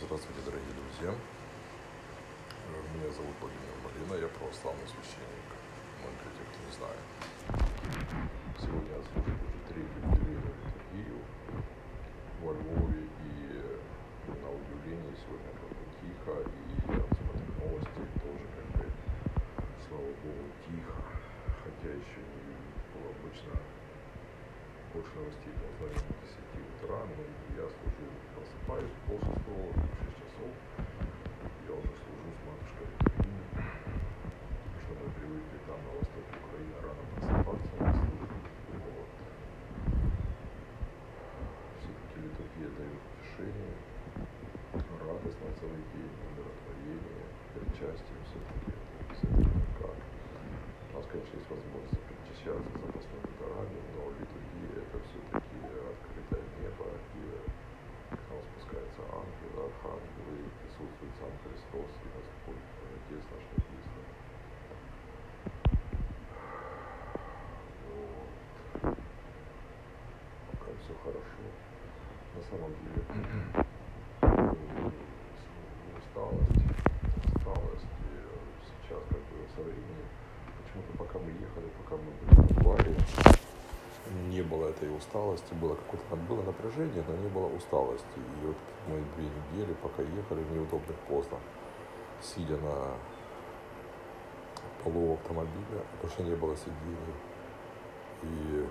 Здравствуйте, дорогие друзья. Меня зовут Владимир Малина, я православный священник. Ну, для тех, кто не знает. Сегодня я служу уже третью юбилейную литургию во Львове. И на удивление сегодня как бы тихо. И я смотрю новости, тоже как бы, слава Богу, тихо. Хотя еще не было обычно больше новостей мы узнаем к 10 утра, но я служу, просыпаюсь в пол шестого, в 6 часов, я уже служу с матушкой Екатериной, потому что мы привыкли там на востоке Украины рано просыпаться на службу. Вот. Все-таки литургия дает утешение, радость на целый день, умиротворение, причастие все-таки обязательно как. У нас, конечно, есть возможность причащаться запасными Христос и Господь, Отец наш Небесный. Вот. Пока все хорошо. На самом деле м, усталость, усталость и сейчас как бы со временем почему-то пока мы ехали, пока мы были в Баварии, не было этой усталости, было какое-то было напряжение, но не было усталости. И вот мы две недели, пока ехали в неудобных позах, сидя на полу автомобиля, потому что не было сидений. И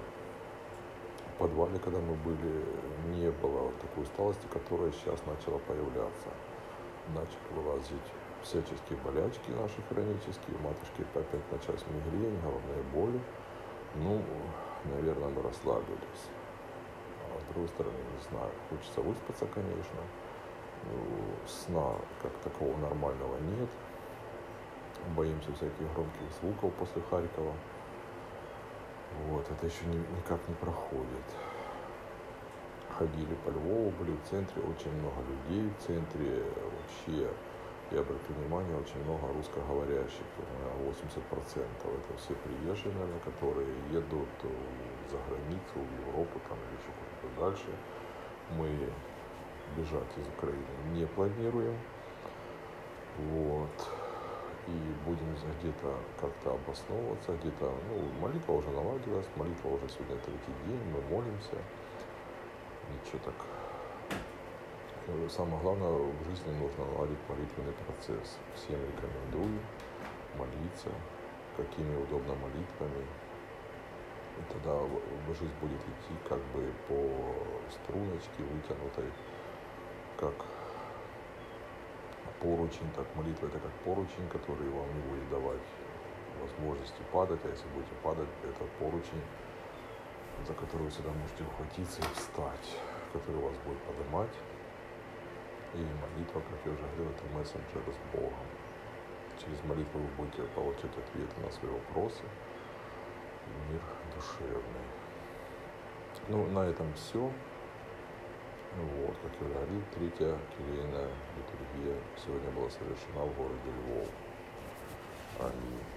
в подвале, когда мы были, не было такой усталости, которая сейчас начала появляться. Начали вылазить всяческие болячки наши хронические, матушки опять началась мигрень, головные боли. Ну, наверное, мы расслабились. А с другой стороны, не знаю, хочется выспаться, конечно. Ну, сна как такого нормального нет. Боимся всяких громких звуков после Харькова. Вот, это еще ни- никак не проходит. Ходили по Львову, были в центре, очень много людей в центре. Вообще, я обратил внимание, очень много русскоговорящих, наверное, 80%. Это все приезжие, наверное, которые едут э, за границу, в Европу там, или еще куда-то дальше. Мы бежать из Украины не планируем. Вот. И будем где-то как-то обосновываться, где-то, ну, молитва уже наладилась, молитва уже сегодня третий день, мы молимся. Ничего так. Э, Самое главное, в жизни нужно наладить молитвенный процесс. Всем рекомендую молиться, какими удобно молитвами. И тогда жизнь будет идти как бы по струночке вытянутой, как поручень, так молитва это как поручень, который вам не будет давать возможности падать, а если будете падать, это поручень, за который вы всегда можете ухватиться и встать, который вас будет поднимать. И молитва, как я уже говорил, это мессенджер с Богом. Через молитву вы будете получать ответы на свои вопросы. Мир душевный. Ну, на этом все. Вот, как я говорил, третья келейная литургия сегодня была совершена в городе Львов. А, И